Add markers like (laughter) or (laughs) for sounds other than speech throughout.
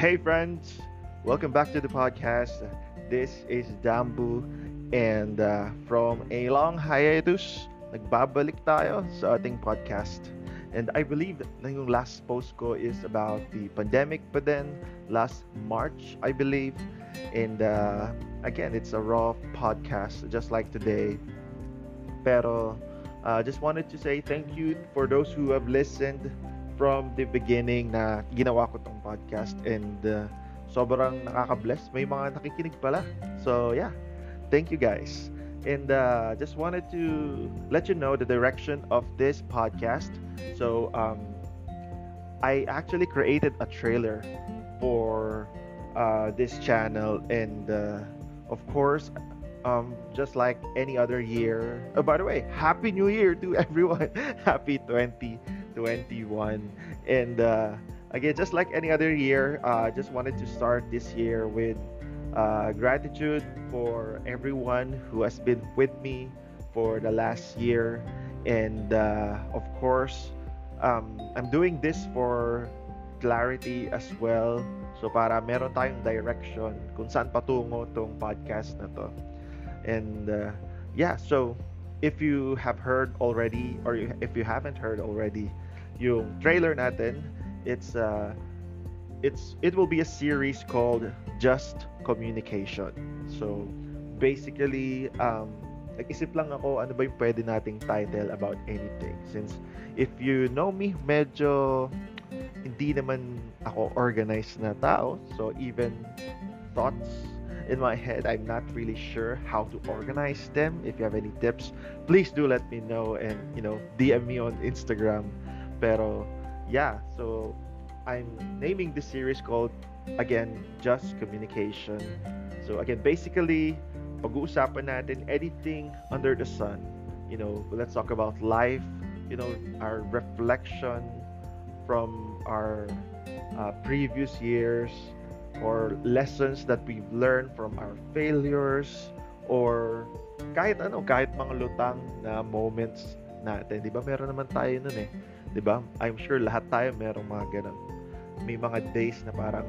Hey, friends, welcome back to the podcast. This is Damboo, and uh, from a long hiatus, nagbabalik tayo sa ating podcast. And I believe na yung last post ko is about the pandemic, but then last March, I believe. And uh, again, it's a raw podcast, just like today. Pero uh, just wanted to say thank you for those who have listened from the beginning na ginawa ko tong podcast and uh, sobrang nakaka-bless. May mga nakikinig pala. So, yeah. Thank you guys. And uh, just wanted to let you know the direction of this podcast. So, um, I actually created a trailer for uh, this channel, and uh, of course, um, just like any other year. Oh, by the way, Happy New Year to (laughs) everyone! Happy 2021. And uh, again, just like any other year, I uh, just wanted to start this year with uh, gratitude for everyone who has been with me for the last year. And uh, of course, um, I'm doing this for clarity as well. So para meron tayong direction kung saan patungo tong podcast na to. And uh, yeah, so if you have heard already or if you haven't heard already yung trailer natin, it's uh it's it will be a series called Just Communication. So basically um nag-isip lang ako ano ba yung pwede nating title about anything since if you know me medyo hindi naman ako organized na tao so even thoughts in my head. I'm not really sure how to organize them. If you have any tips, please do let me know and you know DM me on Instagram. Pero yeah, so I'm naming this series called again Just Communication. So again, basically pag-uusapan natin anything under the sun. You know, let's talk about life, you know, our reflection from our uh, previous years, or lessons that we've learned from our failures or kahit ano, kahit mga lutang na moments natin. 'Di ba? Meron naman tayo noon eh. 'Di ba? I'm sure lahat tayo merong mga ganun. May mga days na parang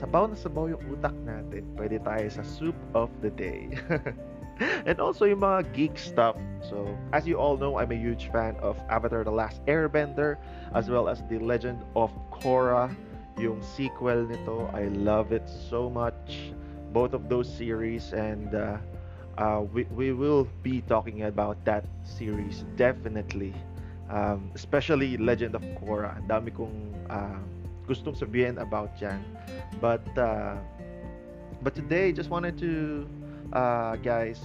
sabaw na sabaw yung utak natin. Pwede tayo sa soup of the day. (laughs) and also yung mga geek stuff. So, as you all know, I'm a huge fan of Avatar The Last Airbender as well as The Legend of Korra yung sequel nito. I love it so much. Both of those series and uh, uh, we, we will be talking about that series definitely. Um, especially Legend of Korra. Ang dami kong uh, gustong sabihin about yan. But uh, but today just wanted to uh, guys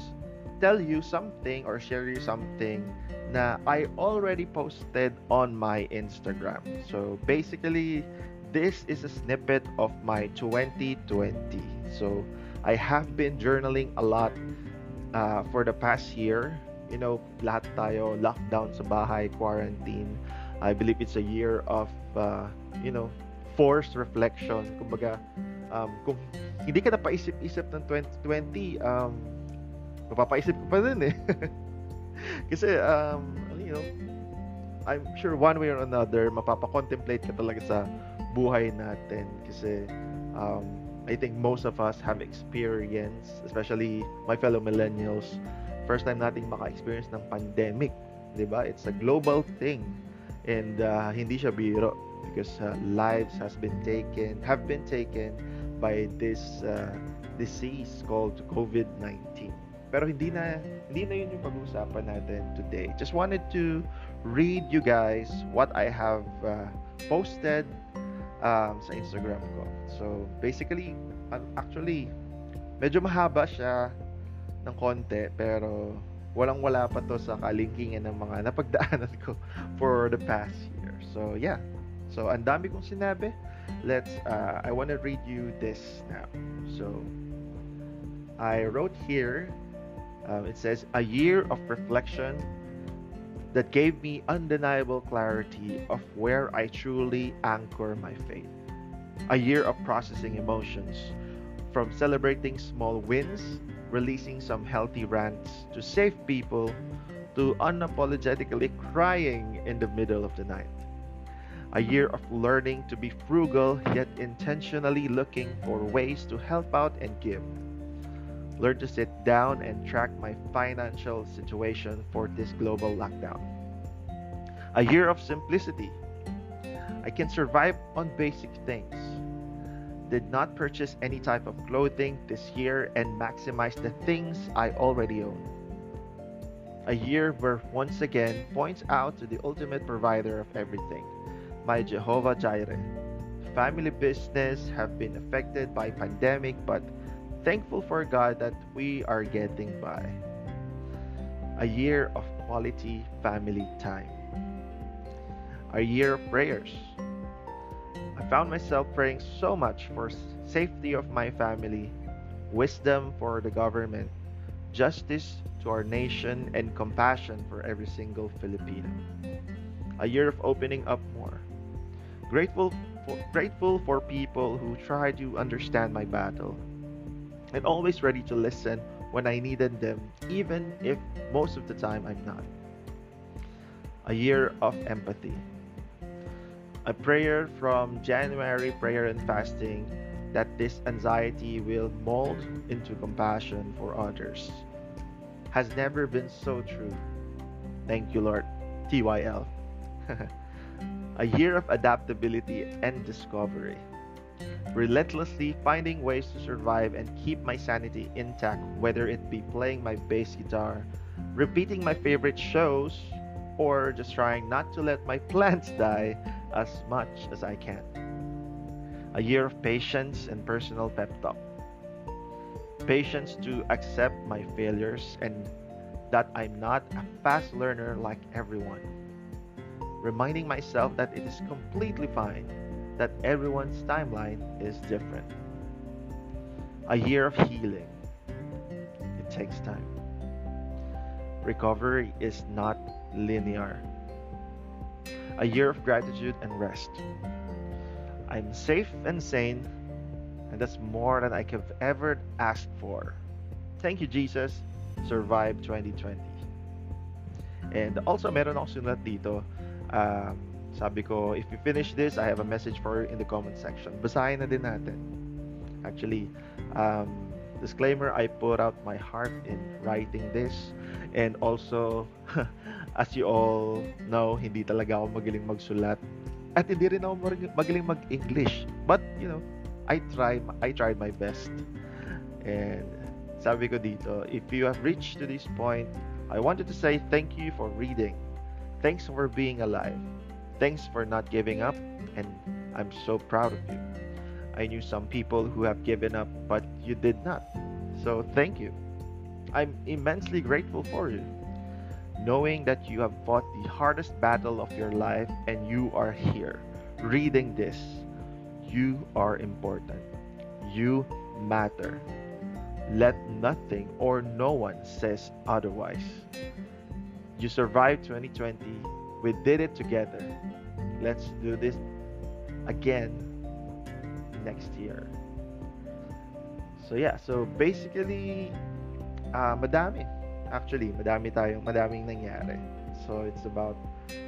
tell you something or share you something na I already posted on my Instagram. So basically this is a snippet of my 2020. So I have been journaling a lot uh, for the past year. You know, lahat tayo lockdown sa bahay, quarantine. I believe it's a year of, uh, you know, forced reflection. Kumbaga, um, kung hindi ka napaisip-isip ng 2020, um, mapapaisip ko pa din eh. (laughs) Kasi, um, you know, I'm sure one way or another, mapapa-contemplate ka talaga sa buhay natin kasi um, I think most of us have experience, especially my fellow millennials, first time nating maka-experience ng pandemic, 'di ba? It's a global thing and uh, hindi siya biro because uh, lives has been taken, have been taken by this uh, disease called COVID-19. Pero hindi na hindi na 'yun yung pag-uusapan natin today. Just wanted to read you guys what I have uh, posted um, sa Instagram ko. So, basically, actually, medyo mahaba siya ng konti, pero walang-wala pa to sa kalingkingan ng mga napagdaanan ko (laughs) for the past year. So, yeah. So, ang dami kong sinabi. Let's, uh, I want to read you this now. So, I wrote here, um, it says, a year of reflection that gave me undeniable clarity of where I truly anchor my faith. A year of processing emotions, from celebrating small wins, releasing some healthy rants to save people, to unapologetically crying in the middle of the night. A year of learning to be frugal yet intentionally looking for ways to help out and give. Learn to sit down and track my financial situation for this global lockdown. A year of simplicity. I can survive on basic things. Did not purchase any type of clothing this year and maximize the things I already own. A year where once again points out to the ultimate provider of everything, my Jehovah Jireh. Family business have been affected by pandemic but thankful for God that we are getting by. A year of quality family time. A year of prayers. I found myself praying so much for safety of my family, wisdom for the government, justice to our nation, and compassion for every single Filipino. A year of opening up more. Grateful for, grateful for people who try to understand my battle and always ready to listen when I needed them, even if most of the time I'm not. A year of empathy. A prayer from January prayer and fasting that this anxiety will mold into compassion for others has never been so true. Thank you, Lord. TYL. (laughs) a year of adaptability and discovery relentlessly finding ways to survive and keep my sanity intact, whether it be playing my bass guitar, repeating my favorite shows, or just trying not to let my (laughs) plants die as much as I can. A year of patience and personal pep talk. Patience to accept my failures and that I'm not a fast learner like everyone. Reminding myself that it is completely fine that everyone's timeline is different. A year of healing. It takes time. Recovery is not linear. A year of gratitude and rest. I'm safe and sane, and that's more than I could ever ask for. Thank you, Jesus. Survive 2020. And also, meron akong sinulat dito. Um, Sabi ko, if you finish this, I have a message for you in the comment section. Basahin na din natin. Actually, um, disclaimer, I put out my heart in writing this. And also, (laughs) as you all know, hindi talaga ako magaling magsulat. At hindi rin ako magaling mag-English. But, you know, I tried, I tried my best. And sabi ko dito, if you have reached to this point, I wanted to say thank you for reading. Thanks for being alive. Thanks for not giving up, and I'm so proud of you. I knew some people who have given up, but you did not. So thank you. I'm immensely grateful for you. Knowing that you have fought the hardest battle of your life and you are here reading this, you are important. You matter. Let nothing or no one says otherwise. You survived 2020 we did it together. Let's do this again next year. So yeah, so basically uh, madami. Actually, madami tayong madaming nangyari. So it's about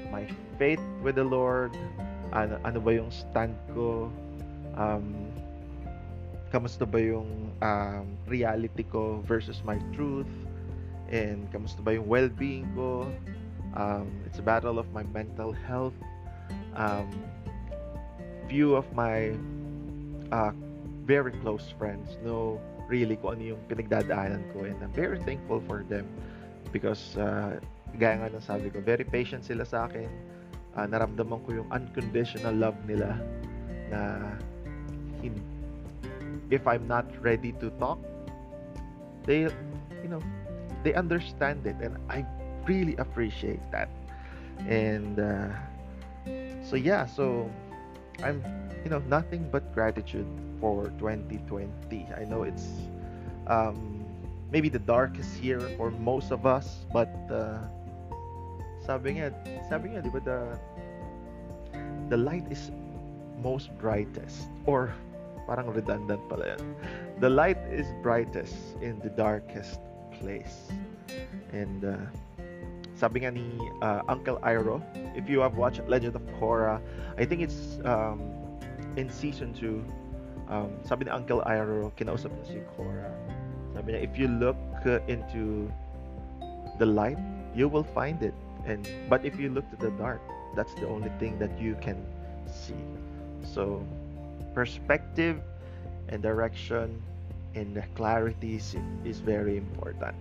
my faith with the Lord, ano, ano ba yung stand ko, um, kamusta ba yung um, reality ko versus my truth, and kamusta ba yung well-being ko, um, it's a battle of my mental health. Um, few of my uh, very close friends know really kung ano yung pinagdadaanan ko and I'm very thankful for them because uh, gaya nga ng sabi ko, very patient sila sa akin. Uh, naramdaman ko yung unconditional love nila na in, if I'm not ready to talk, they, you know, they understand it and I really appreciate that and uh, so yeah so i'm you know nothing but gratitude for 2020 i know it's um, maybe the darkest year for most of us but uh, di ba the the light is most brightest or parang redundant pala yan. The light is brightest in the darkest place. And uh, sabi nga ni uh, Uncle Iroh, if you have watched Legend of Korra, I think it's um, in season 2. Um, sabi ni Uncle Iroh, kinausap na si Korra. Sabi niya, if you look uh, into the light, you will find it. And but if you look to the dark, that's the only thing that you can see. So, perspective and direction and clarity is, is very important.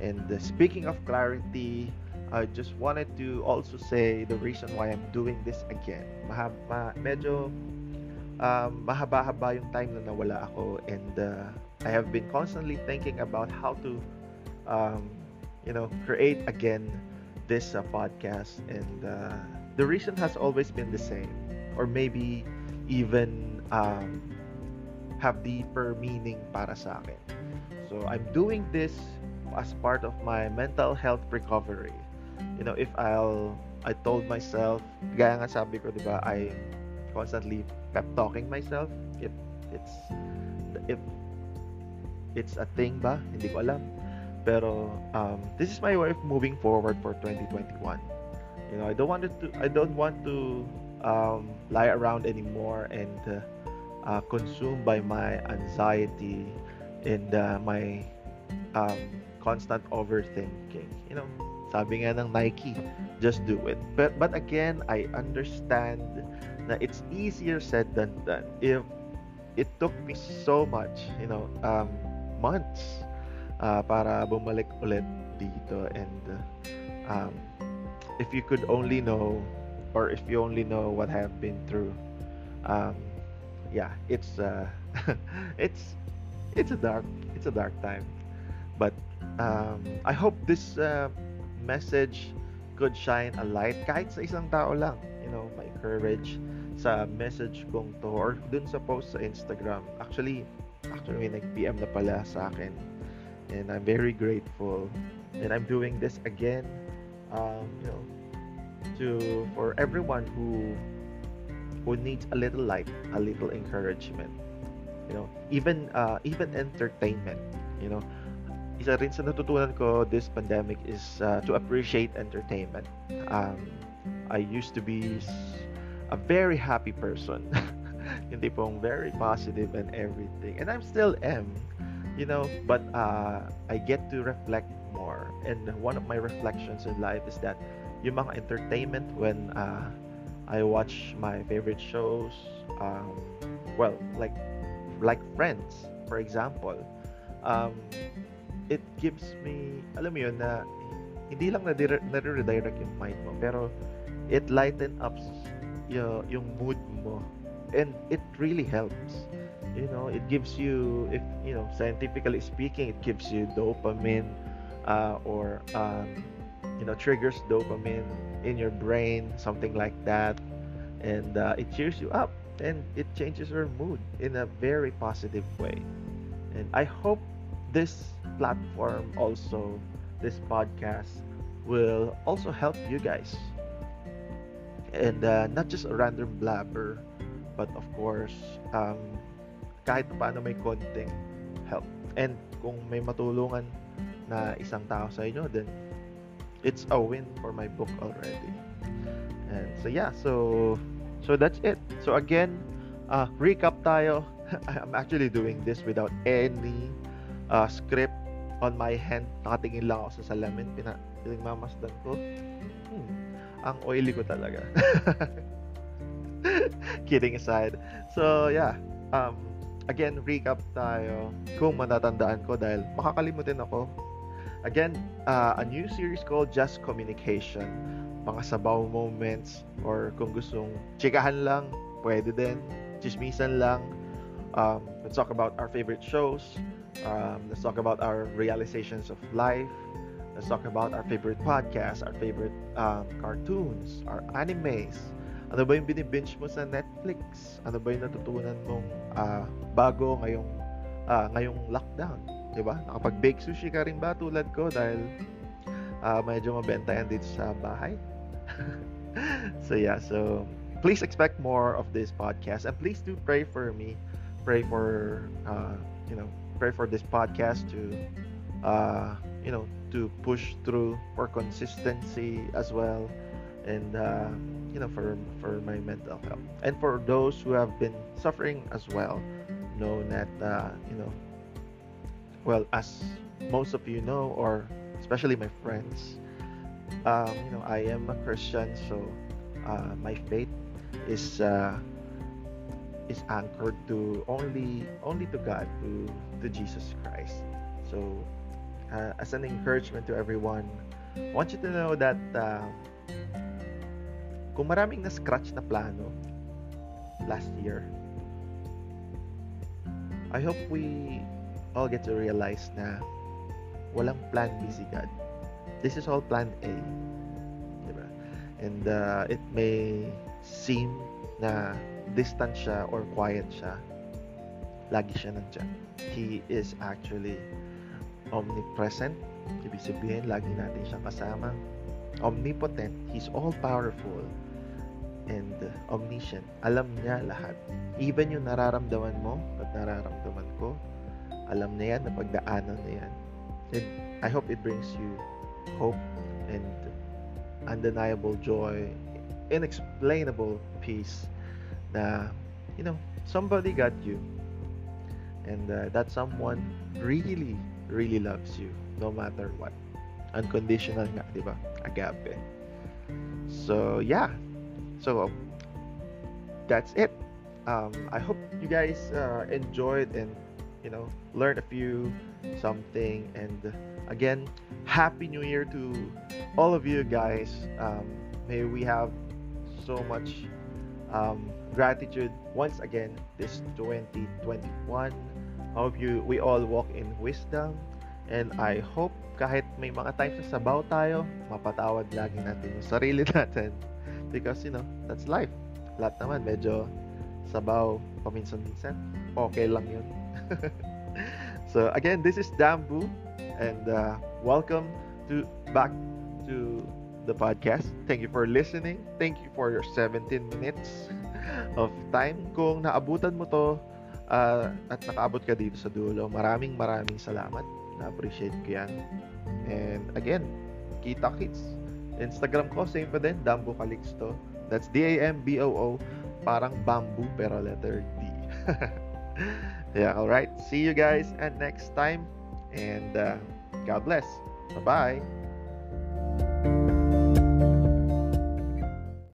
And uh, speaking of clarity, I just wanted to also say the reason why I'm doing this again. Mahaba, medyo um, mahaba-haba yung time na nawala ako and uh, I have been constantly thinking about how to um, you know create again this uh, podcast and uh, the reason has always been the same or maybe even um, have deeper meaning para sa akin. So I'm doing this as part of my mental health recovery. You know, if I'll I told myself, gaya nga sabi ko, 'di ba, I constantly pep talking myself if it's if it's a thing ba, hindi ko alam. Pero um, this is my way of moving forward for 2021. You know, I don't want to I don't want to um, lie around anymore and uh, uh, consumed by my anxiety and uh, my um, constant overthinking. You know, sabi nga ng Nike, just do it. But but again, I understand that it's easier said than done. If it took me so much, you know, um, months uh, para bumalik ulit dito and uh, um, if you could only know or if you only know what I have been through um, yeah it's uh, (laughs) it's it's a dark it's a dark time but um, I hope this uh, message could shine a light kahit sa isang tao lang you know my courage sa message kong to or dun sa post sa Instagram actually actually may nag-PM na pala sa akin and I'm very grateful and I'm doing this again um, you know to for everyone who who needs a little light, a little encouragement. You know, even uh, even entertainment. You know, isa rin sa natutunan ko this pandemic is uh, to appreciate entertainment. Um, I used to be a very happy person. (laughs) Hindi pong very positive and everything. And I'm still am, you know, but uh, I get to reflect more. And one of my reflections in life is that yung mga entertainment when uh, I watch my favorite shows. Um, well, like like Friends, for example. Um, it gives me, alam mo yun, na hindi lang na-redirect yung mind mo, pero it lighten up yung, yung mood mo. And it really helps. You know, it gives you, if you know, scientifically speaking, it gives you dopamine uh, or um, you know triggers dopamine in your brain something like that and uh, it cheers you up and it changes your mood in a very positive way and i hope this platform also this podcast will also help you guys and uh, not just a random blabber but of course um, kahit paano may konting help and kung may matulungan na isang tao sa inyo then it's a win for my book already. And so yeah, so so that's it. So again, uh, recap tayo. (laughs) I'm actually doing this without any uh, script on my hand. Nakatingin lang ako sa salamin. Pina, pinagmamasdan ko. Hmm, ang oily ko talaga. (laughs) Kidding aside. So yeah, um, again, recap tayo kung matatandaan ko dahil makakalimutin ako Again, uh, a new series called Just Communication. Mga sabaw moments or kung gustong chikahan lang, pwede din. Chismisan lang. Um, let's talk about our favorite shows. Um, let's talk about our realizations of life. Let's talk about our favorite podcasts, our favorite um, cartoons, our animes. Ano ba yung binibinge mo sa Netflix? Ano ba yung natutunan mong uh, bago ngayong uh, ngayong lockdown? 'di ba? Nakapag-bake sushi ka rin ba tulad ko dahil uh, medyo mabenta yan dito sa bahay. (laughs) so yeah, so please expect more of this podcast and please do pray for me. Pray for uh, you know, pray for this podcast to uh, you know, to push through for consistency as well and uh, you know for for my mental health. And for those who have been suffering as well know that uh, you know well as most of you know or especially my friends um, you know i am a christian so uh, my faith is uh, is anchored to only only to god to to jesus christ so uh, as an encouragement to everyone I want you to know that uh, kung maraming na-scratch na plano last year, I hope we all get to realize na walang plan B si God. This is all plan A. Diba? And uh, it may seem na distant siya or quiet siya. Lagi siya nandyan. He is actually omnipresent. Ibig sabihin, lagi natin siyang kasama omnipotent, He's all-powerful, and omniscient. Alam niya lahat. Even yung nararamdaman mo at nararamdaman ko, alam niya yan, napagdaanan niya yan. And I hope it brings you hope and undeniable joy, inexplainable peace na, you know, somebody got you. And uh, that someone really, really loves you no matter what. Unconditional nga, di ba? Agape. So, yeah. So, that's it. Um, I hope you guys uh, enjoyed and, you know, learned a few something. And again, Happy New Year to all of you guys. Um, may we have so much um, gratitude once again this 2021. Hope you we all walk in wisdom and I hope kahit may mga times na sabaw tayo, mapatawad lagi natin yung sarili (laughs) natin. Because, you know, that's life. Lahat naman, medyo sabaw paminsan-minsan. Okay lang yun. (laughs) so, again, this is Dambu. And uh, welcome to back to the podcast. Thank you for listening. Thank you for your 17 minutes (laughs) of time. Kung naabutan mo to uh, at nakaabot ka dito sa dulo, maraming maraming salamat. Na-appreciate ko yan. And again, Kita Kids. Instagram ko, same pa din, Dambo Calixto. That's D-A-M-B-O-O. Parang bamboo pero letter D. (laughs) yeah, alright. See you guys and next time. And uh, God bless. Bye-bye.